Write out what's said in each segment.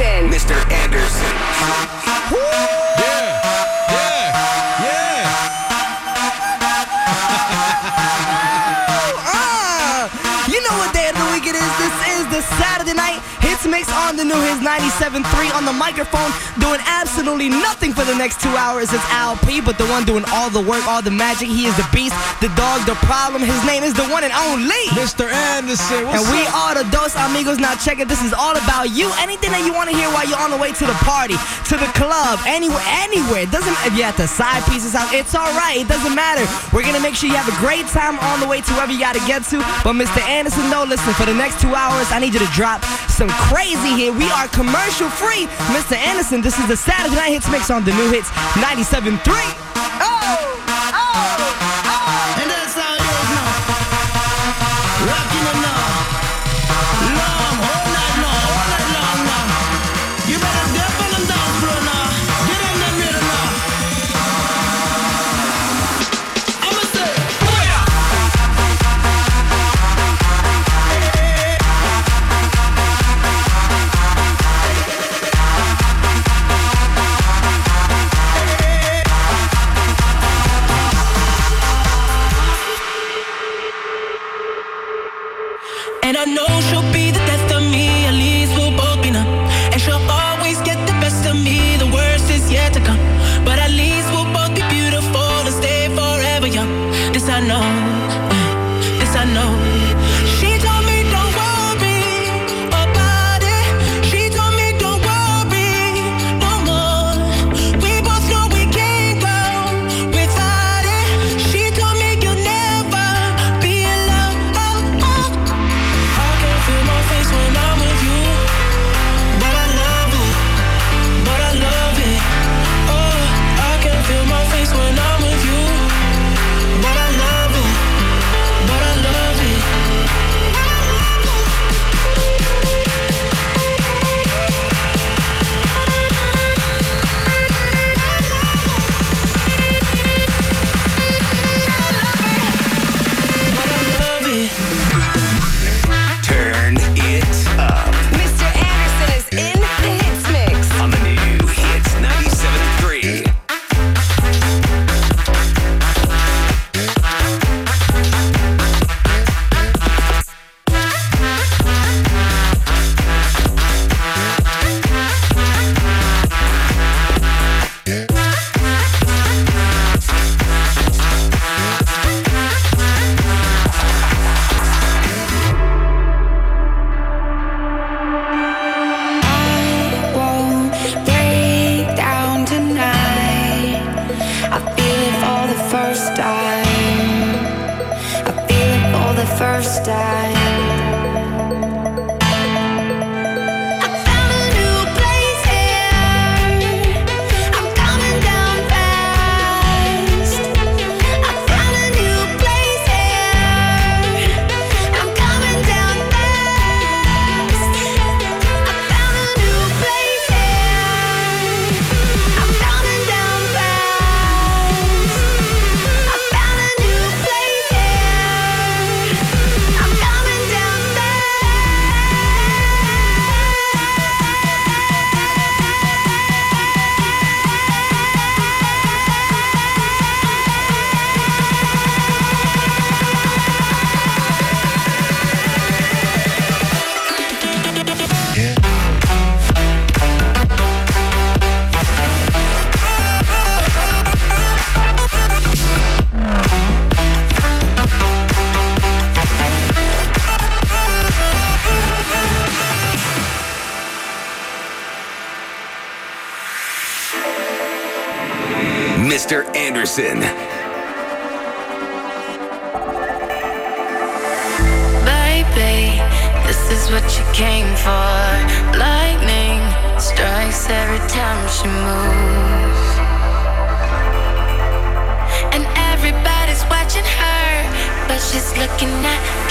Anderson. Mr. Anderson. Yeah, 97.3 on the microphone, doing absolutely nothing for the next two hours. It's Al P, but the one doing all the work, all the magic. He is the beast, the dog, the problem. His name is the one and only. Mr. Anderson, what's And we up? are the Dos Amigos. Now check it. This is all about you. Anything that you want to hear while you're on the way to the party, to the club, anywhere, anywhere. It doesn't matter. if you're at the side pieces out. It's all right. It doesn't matter. We're gonna make sure you have a great time on the way to wherever you gotta get to. But Mr. Anderson, no, listen. For the next two hours, I need you to drop some crazy here. We are commercial free. Mr. Anderson, this is the Saturday Night Hits Mix on the new hits 97.3.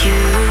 You,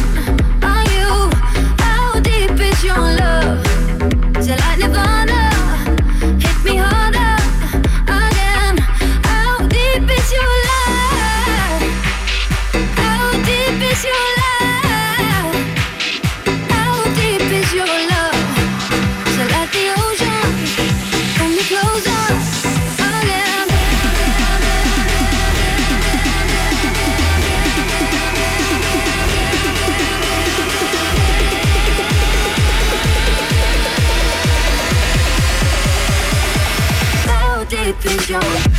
show.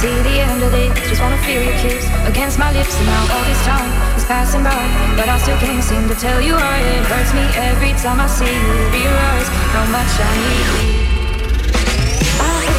see the end of this. Just wanna feel your kiss against my lips, and now all this time is passing by. But I still can't seem to tell you why it hurts me every time I see you. Realize how much I need you. I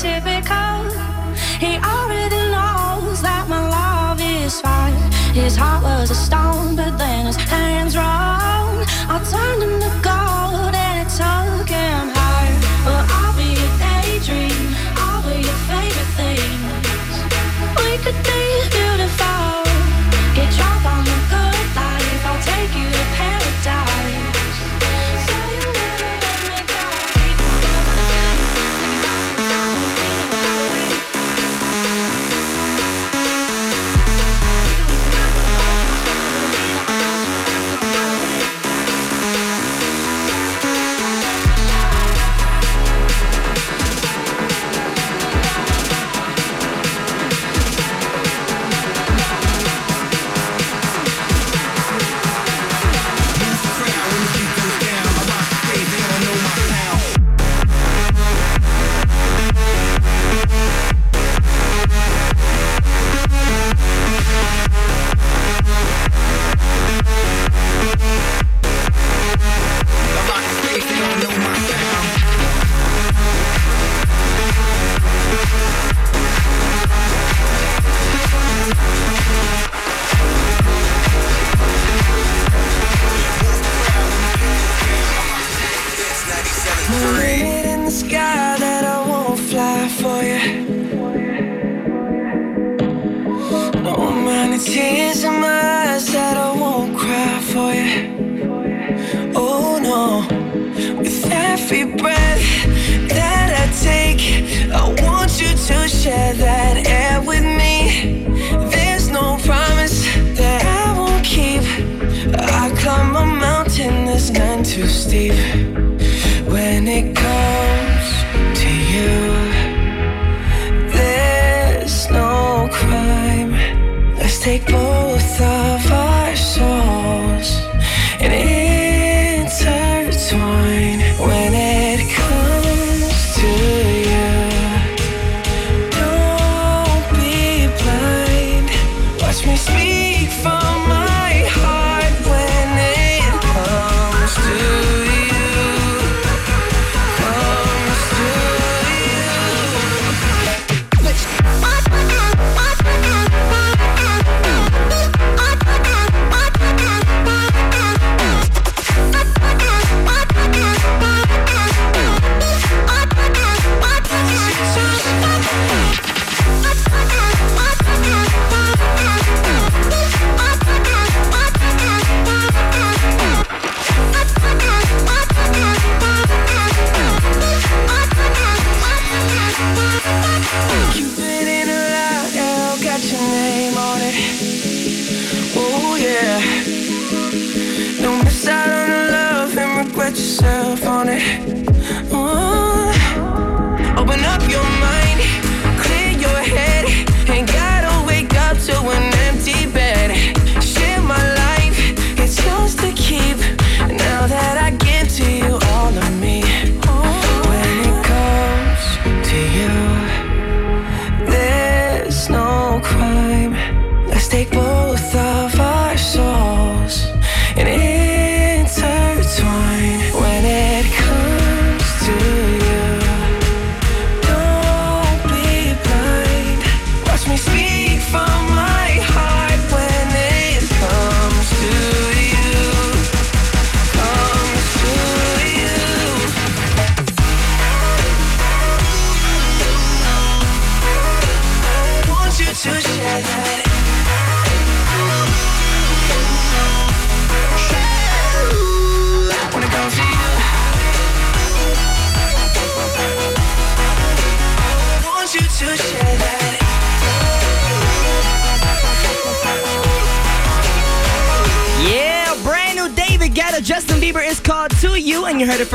typical. He already knows that my love is fine. His heart was a star.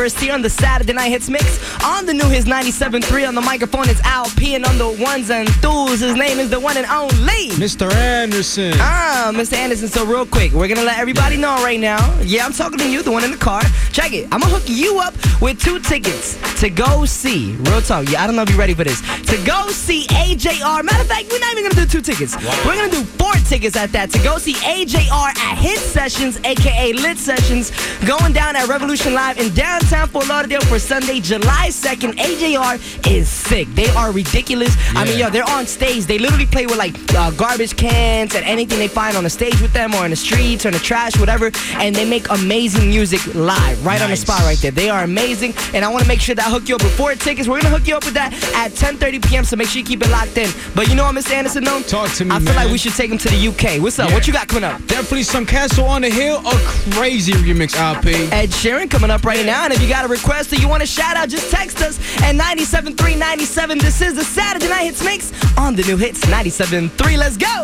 first here on the Saturday Night Hits Mix. On the new hits 97.3 on the microphone, it's Al P and on the ones and twos. His name is the one and only Mr. Anderson. Ah, Mr. Anderson. So, real quick, we're gonna let everybody know right now. Yeah, I'm talking to you, the one in the car. Check it. I'm gonna hook you up with two tickets to go see. Real talk. Yeah, I don't know if you're ready for this. To go see AJR. Matter of fact, we're not even gonna do two tickets. Wow. We're gonna do tickets at that to go see AJR at Hit Sessions, aka Lit Sessions, going down at Revolution Live in downtown Fort Lauderdale for Sunday, July 2nd. AJR is sick. They are ridiculous. Yeah. I mean, yo, they're on stage. They literally play with like uh, garbage cans and anything they find on the stage with them or in the streets or in the trash, whatever. And they make amazing music live right nice. on the spot right there. They are amazing. And I want to make sure that I hook you up before tickets. We're going to hook you up with that at 10:30 p.m. So make sure you keep it locked in. But you know what, Mr. Anderson, though? Talk to me. I feel man. like we should take them to the UK. What's up? Yeah. What you got coming up? Definitely some Castle on the Hill, a crazy remix LP. Ed Sheeran coming up right now. And if you got a request or you want a shout out, just text us at 97397. This is the Saturday Night Hits Mix on the new hits 973. Let's go.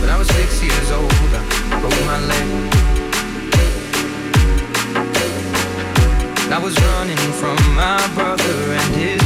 When I was six years old, I broke my leg. I was running from my brother and his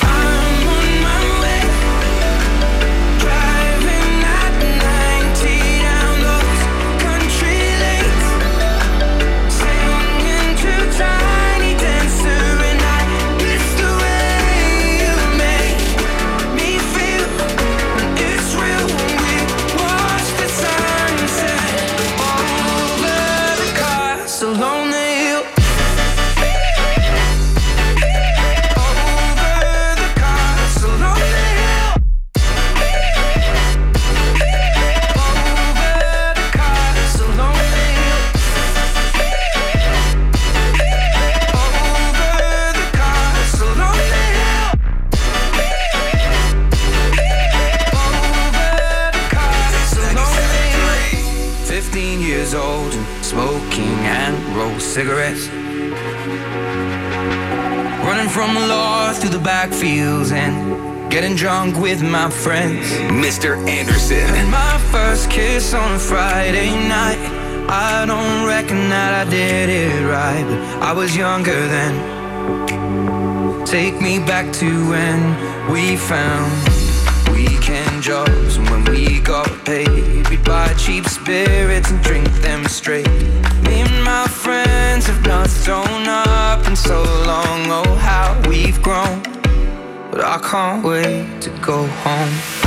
Home.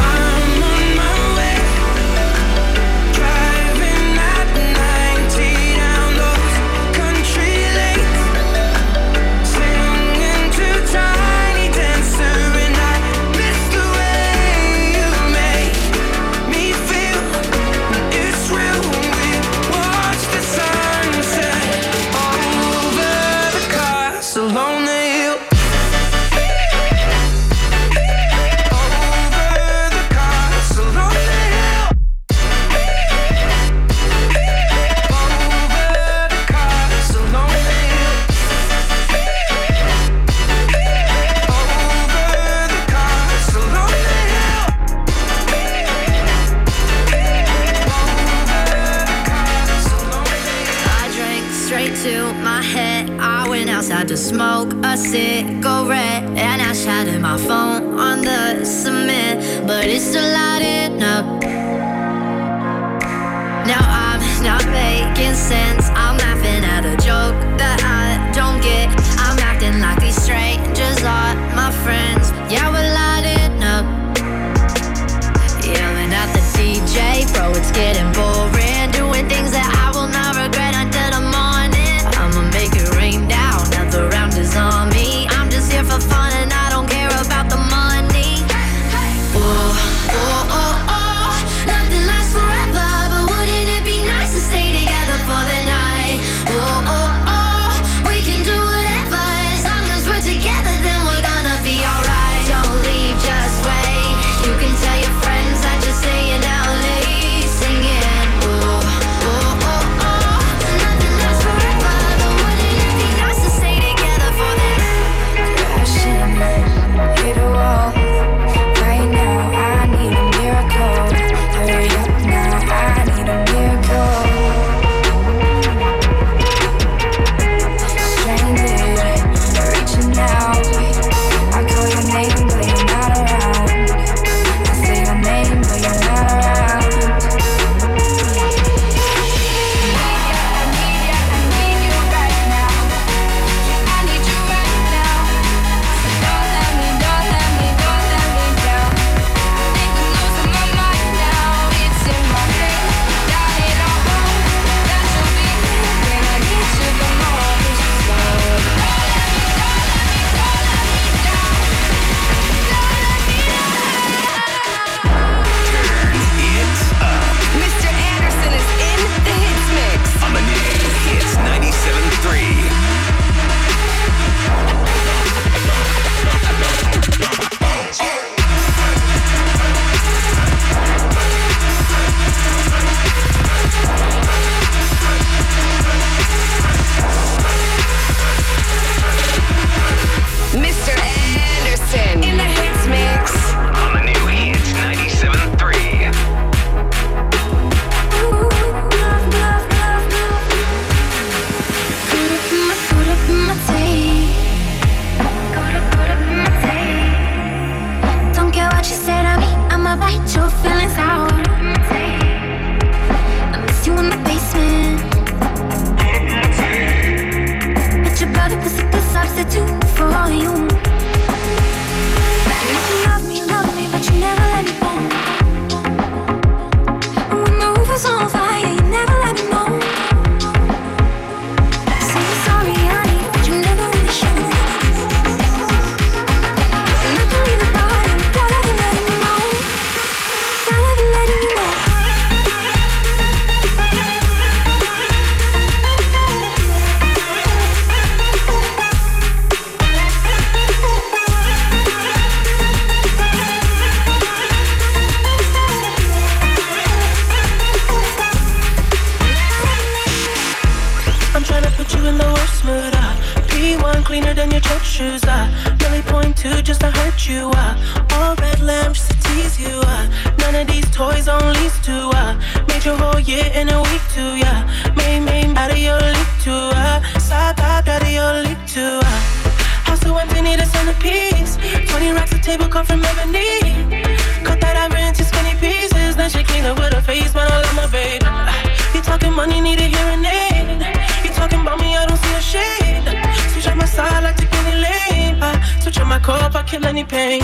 thing.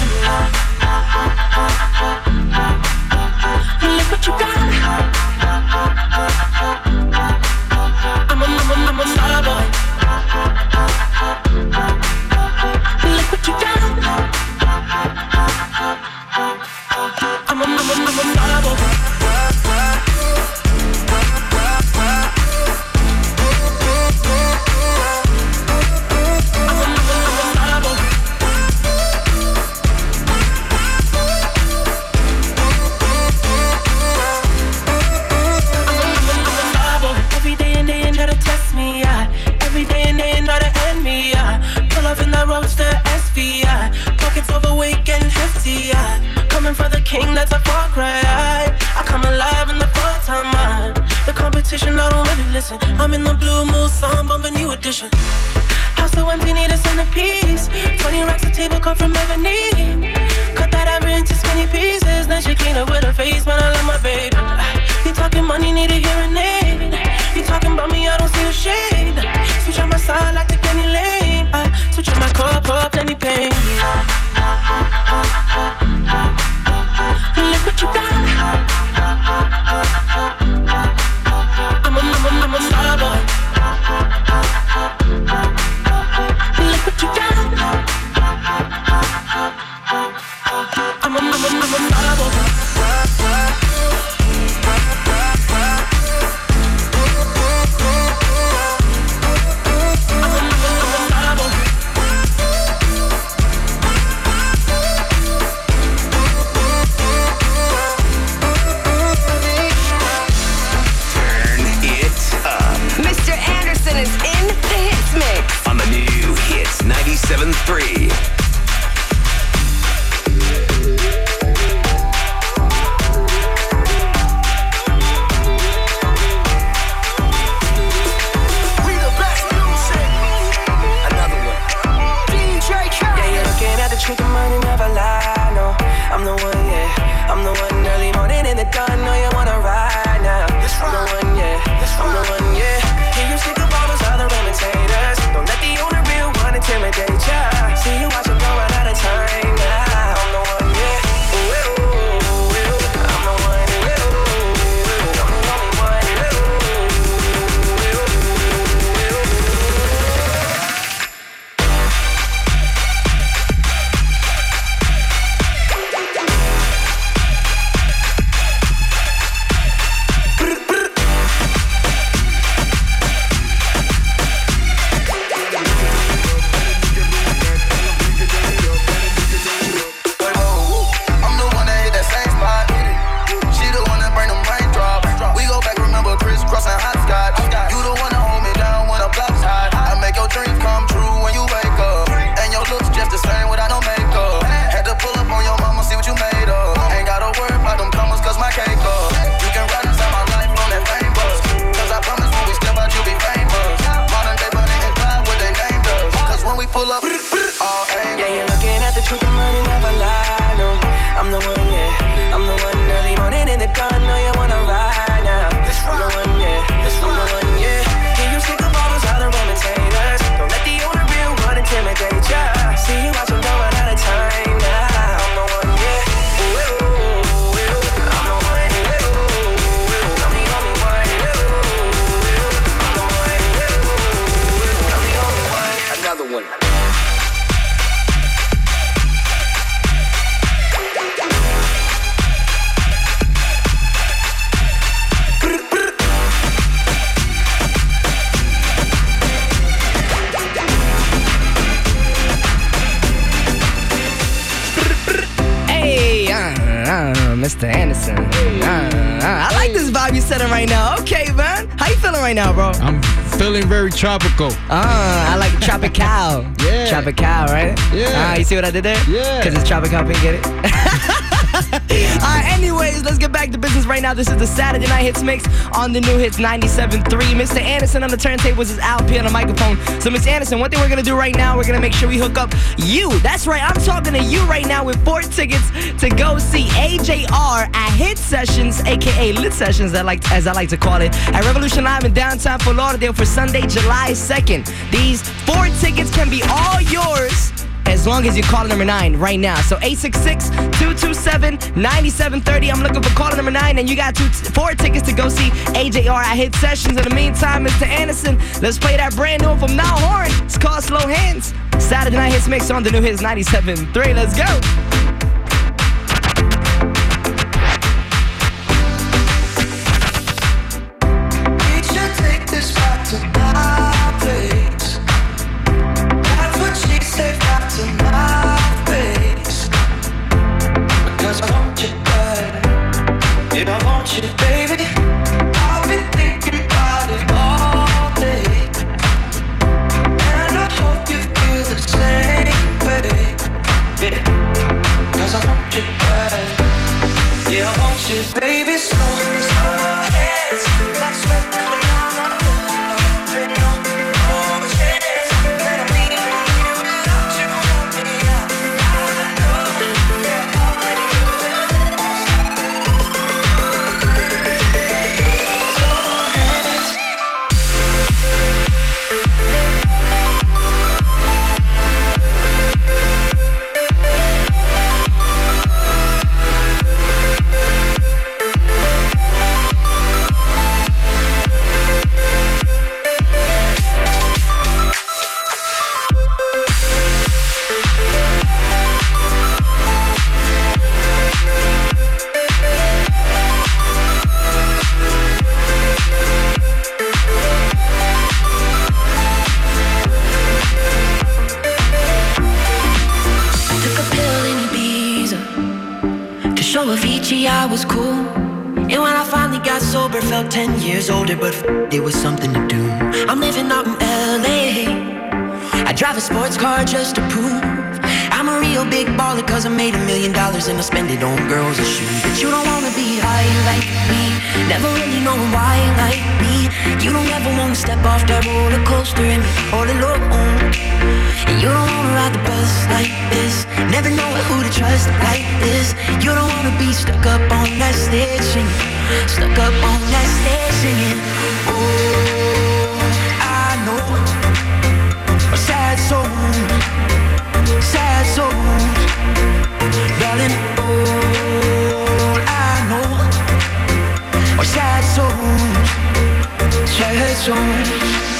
Look what you got. medicine. I'm in the blue mood, so I'm bumping new edition. House so empty, need a centerpiece. 20 racks a table cut from ebony. Cut that ever into skinny pieces. Then she clean up with her face, man, I love my baby. You talking money, need a hearing aid. You talking about me, I don't see a shade. Switch on my side like the Penny Lane. I switch on my cup up, then he pain. Feeling very tropical. Ah, I like tropical. Yeah. Tropical, right? Yeah. Ah, you see what I did there? Yeah. Because it's tropical, we get it? Alright, anyways, let's get back to business right now. This is the Saturday Night Hits Mix on the new hits 97.3. Mr. Anderson on the turntables is Al P on the microphone. So, Mr. Anderson, one thing we're gonna do right now, we're gonna make sure we hook up you. That's right, I'm talking to you right now with four tickets to go see AJR at Hit Sessions, aka Lit Sessions, like as I like to call it, at Revolution Live in downtown Fort Lauderdale for Sunday, July 2nd. These four tickets can be all yours as long as you call number nine right now. So 866-227-9730. I'm looking for caller number nine, and you got two, four tickets to go see AJR at Hit Sessions. In the meantime, Mr. Anderson, let's play that brand new from Niall Horan. It's called Slow Hands. Saturday Night Hits Mix on the new hits 97.3. Let's go. Was something to do. I'm living out in LA. I drive a sports car just to prove I'm a real big baller, cause I made a million dollars and I spend it on girls and shoes. But you don't wanna be high like me, never really know why like me. You don't ever wanna step off that roller coaster and be all alone. And you don't wanna ride the bus like. Never know who to trust like this. You don't wanna be stuck up on that stage singing. Stuck up on that stage singing. Oh, I know. A sad soul. Sad soul. Darling, all I know. Are sad souls. Sad souls.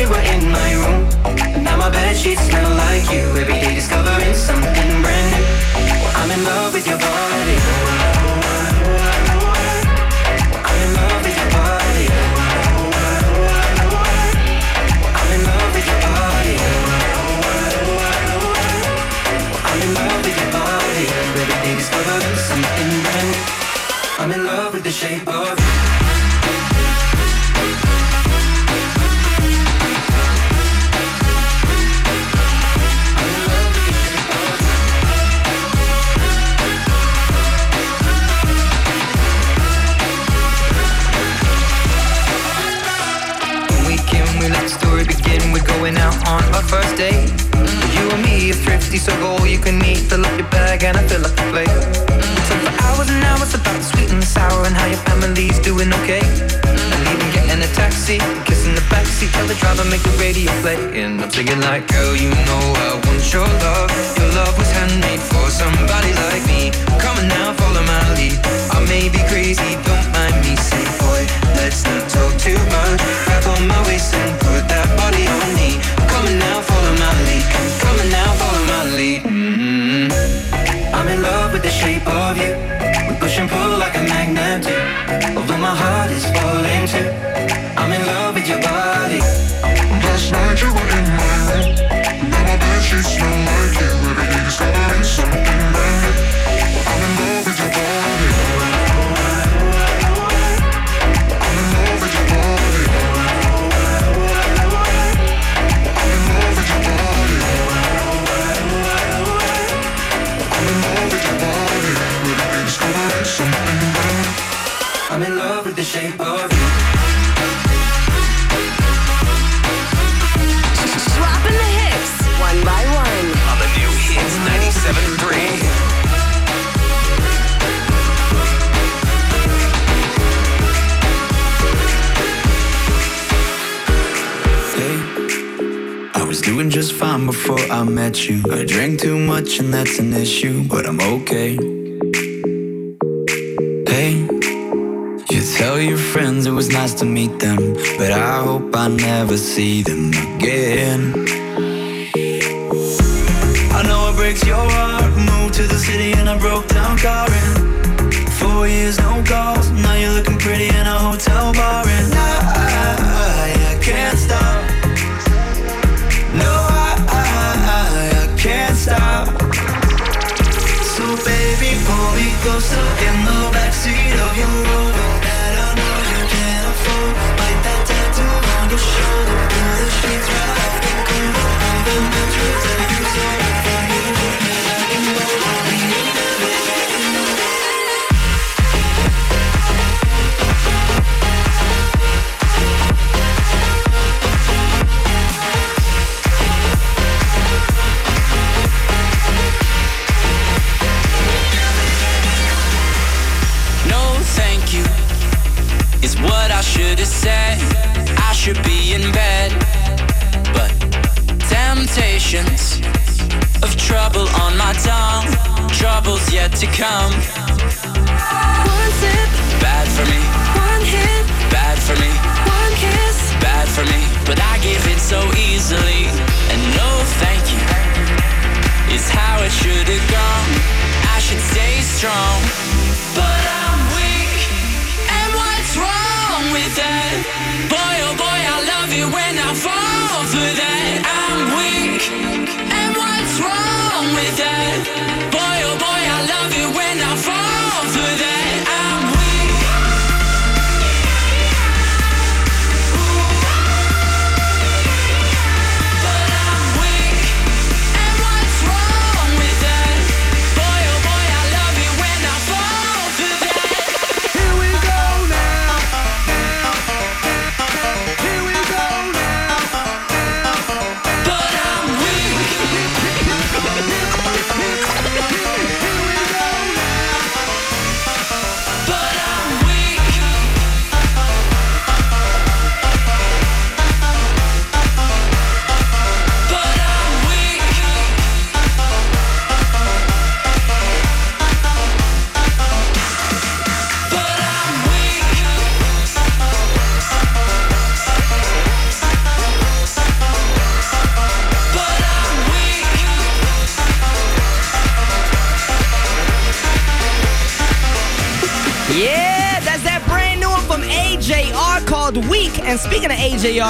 You were in my room. Now my bed sheets smell like you. Every day discovering something brand new. I'm in love with your body. Going out on our first date. You and me are thrifty, so go you can eat. Fill up your bag and I fill up the plate. We talk for hours and hours about the sweet and sour and how your family's doing okay. And even getting a taxi, kissing the backseat, tell the driver make the radio play. And I'm singing like, girl, you know I want your love. Your love was handmade for somebody like me. Come on now, follow my lead. I may be crazy, don't mind me. Say, boy, let's not talk too much. Grab on my waist and was doing just fine before I met you. I drank too much and that's an issue, but I'm okay. Hey, you tell your friends it was nice to meet them, but I hope I never see them again. I know it breaks your heart. Moved to the city and I broke down crying. Four years, no calls. Now you're looking pretty in a hotel bar, closer in the backseat of your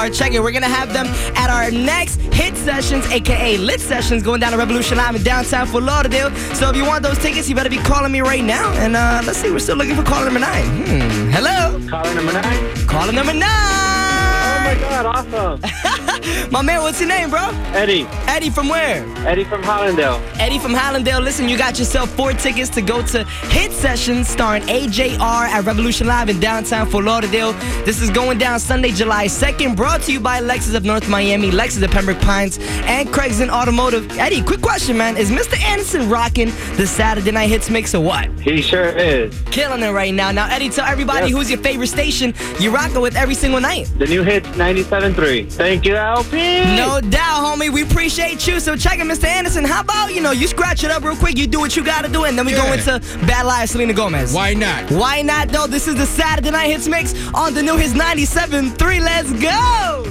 AJR, check it. We're gonna have them at our next hit sessions, aka lit sessions, going down to Revolution Live in downtown Fort Lauderdale. So if you want those tickets, you better be calling me right now. And uh, let's see, we're still looking for caller number nine. Hmm. Hello. Caller number nine. Caller number nine. My god, awesome. My man, what's your name, bro? Eddie. Eddie from where? Eddie from Hallandale. Eddie from Hallandale. Listen, you got yourself four tickets to go to Hit Sessions starring AJR at Revolution Live in downtown Fort Lauderdale. This is going down Sunday, July 2nd. Brought to you by Lexus of North Miami, Lexus of Pembroke Pines, and Craig Zinn Automotive. Eddie, quick question, man. Is Mr. Anderson rocking the Saturday Night Hits mix or what? He sure is. Killing it right now. Now, Eddie, tell everybody Yes. who's your favorite station you're rocking with every single night. The new hits 97.3. Thank you, LP. No doubt, homie. We appreciate you. So check it, Mr. Anderson. How about, you know, you scratch it up real quick, you do what you gotta do, and then we go into Bad Liar Selena Gomez. Why not? Why not, though? This is the Saturday Night Hits Mix on the new Hits 97.3. Let's go!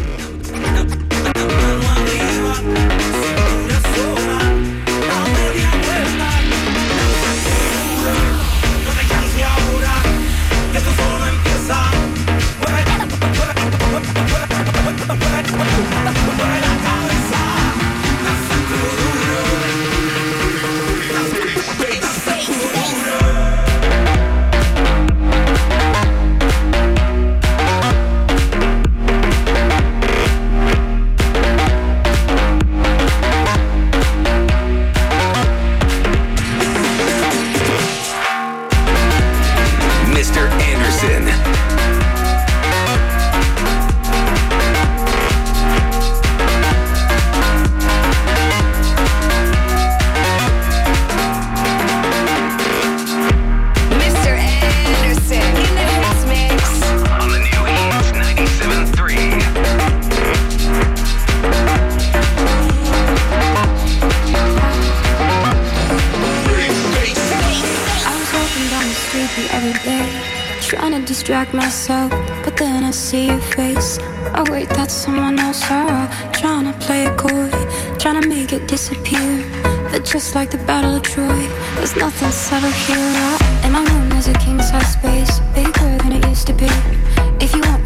Disappear. But just like the Battle of Troy, there's nothing subtle here. And my room is a king size space, bigger than it used to be. If you want,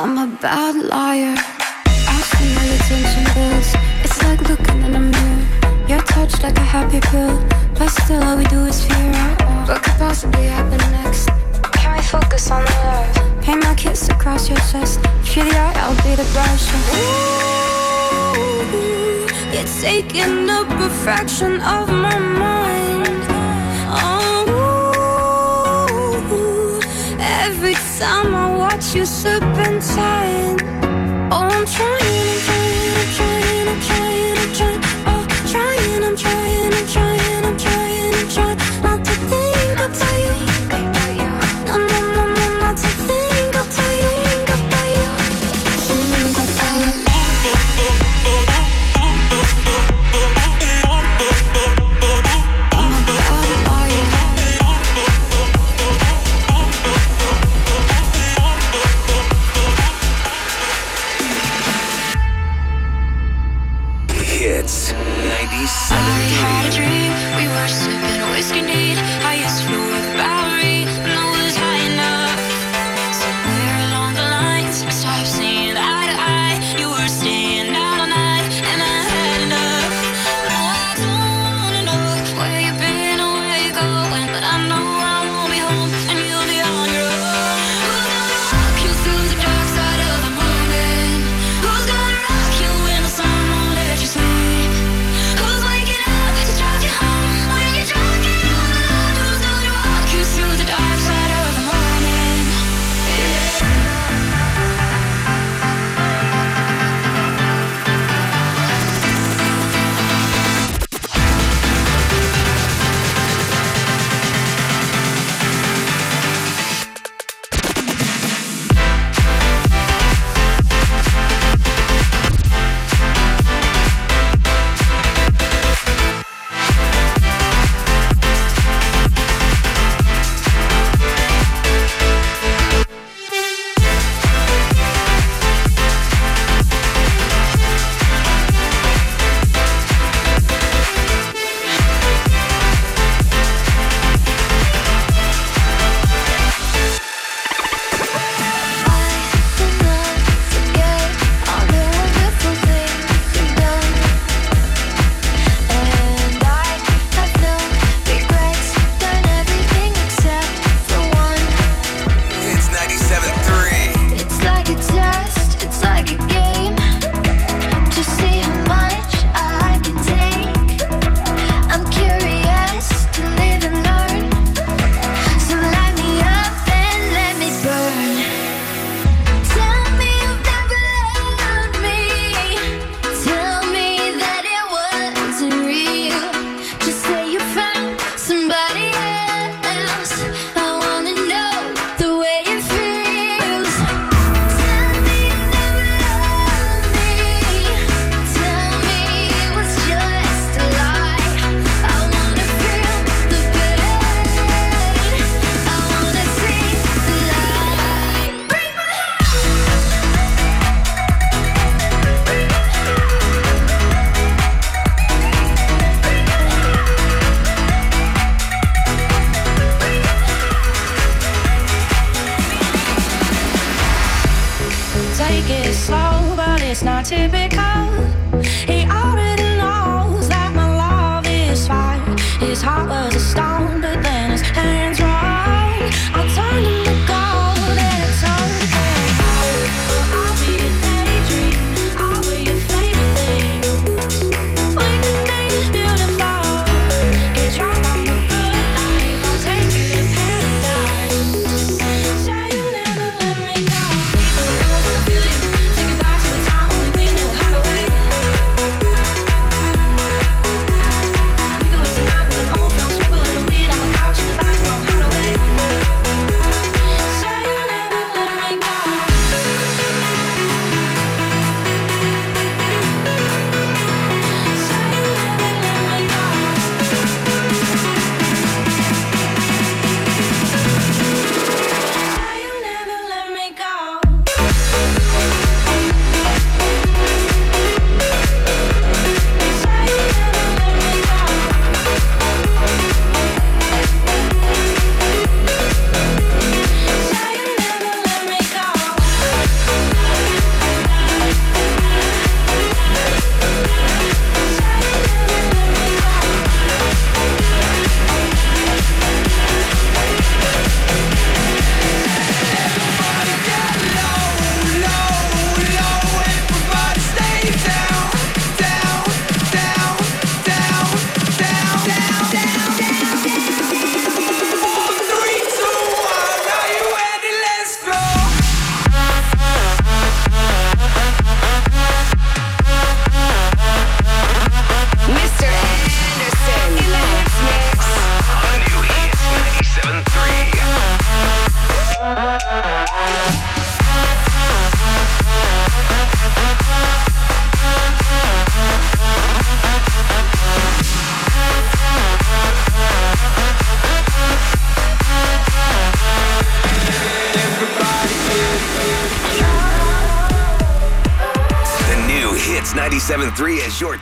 I'm a bad liar. I see my attention builds. It's like looking in a mirror. You're touched like a happy pill, but still all we do is fear. What could possibly happen next? Can we focus on the love? Paint my kiss across your chest. If you're the art, I'll be the brush. Ooh, it's taking up a fraction of my mind. I watch you serpentine. Oh, I'm trying, I'm trying, I'm trying,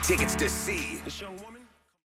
tickets to see.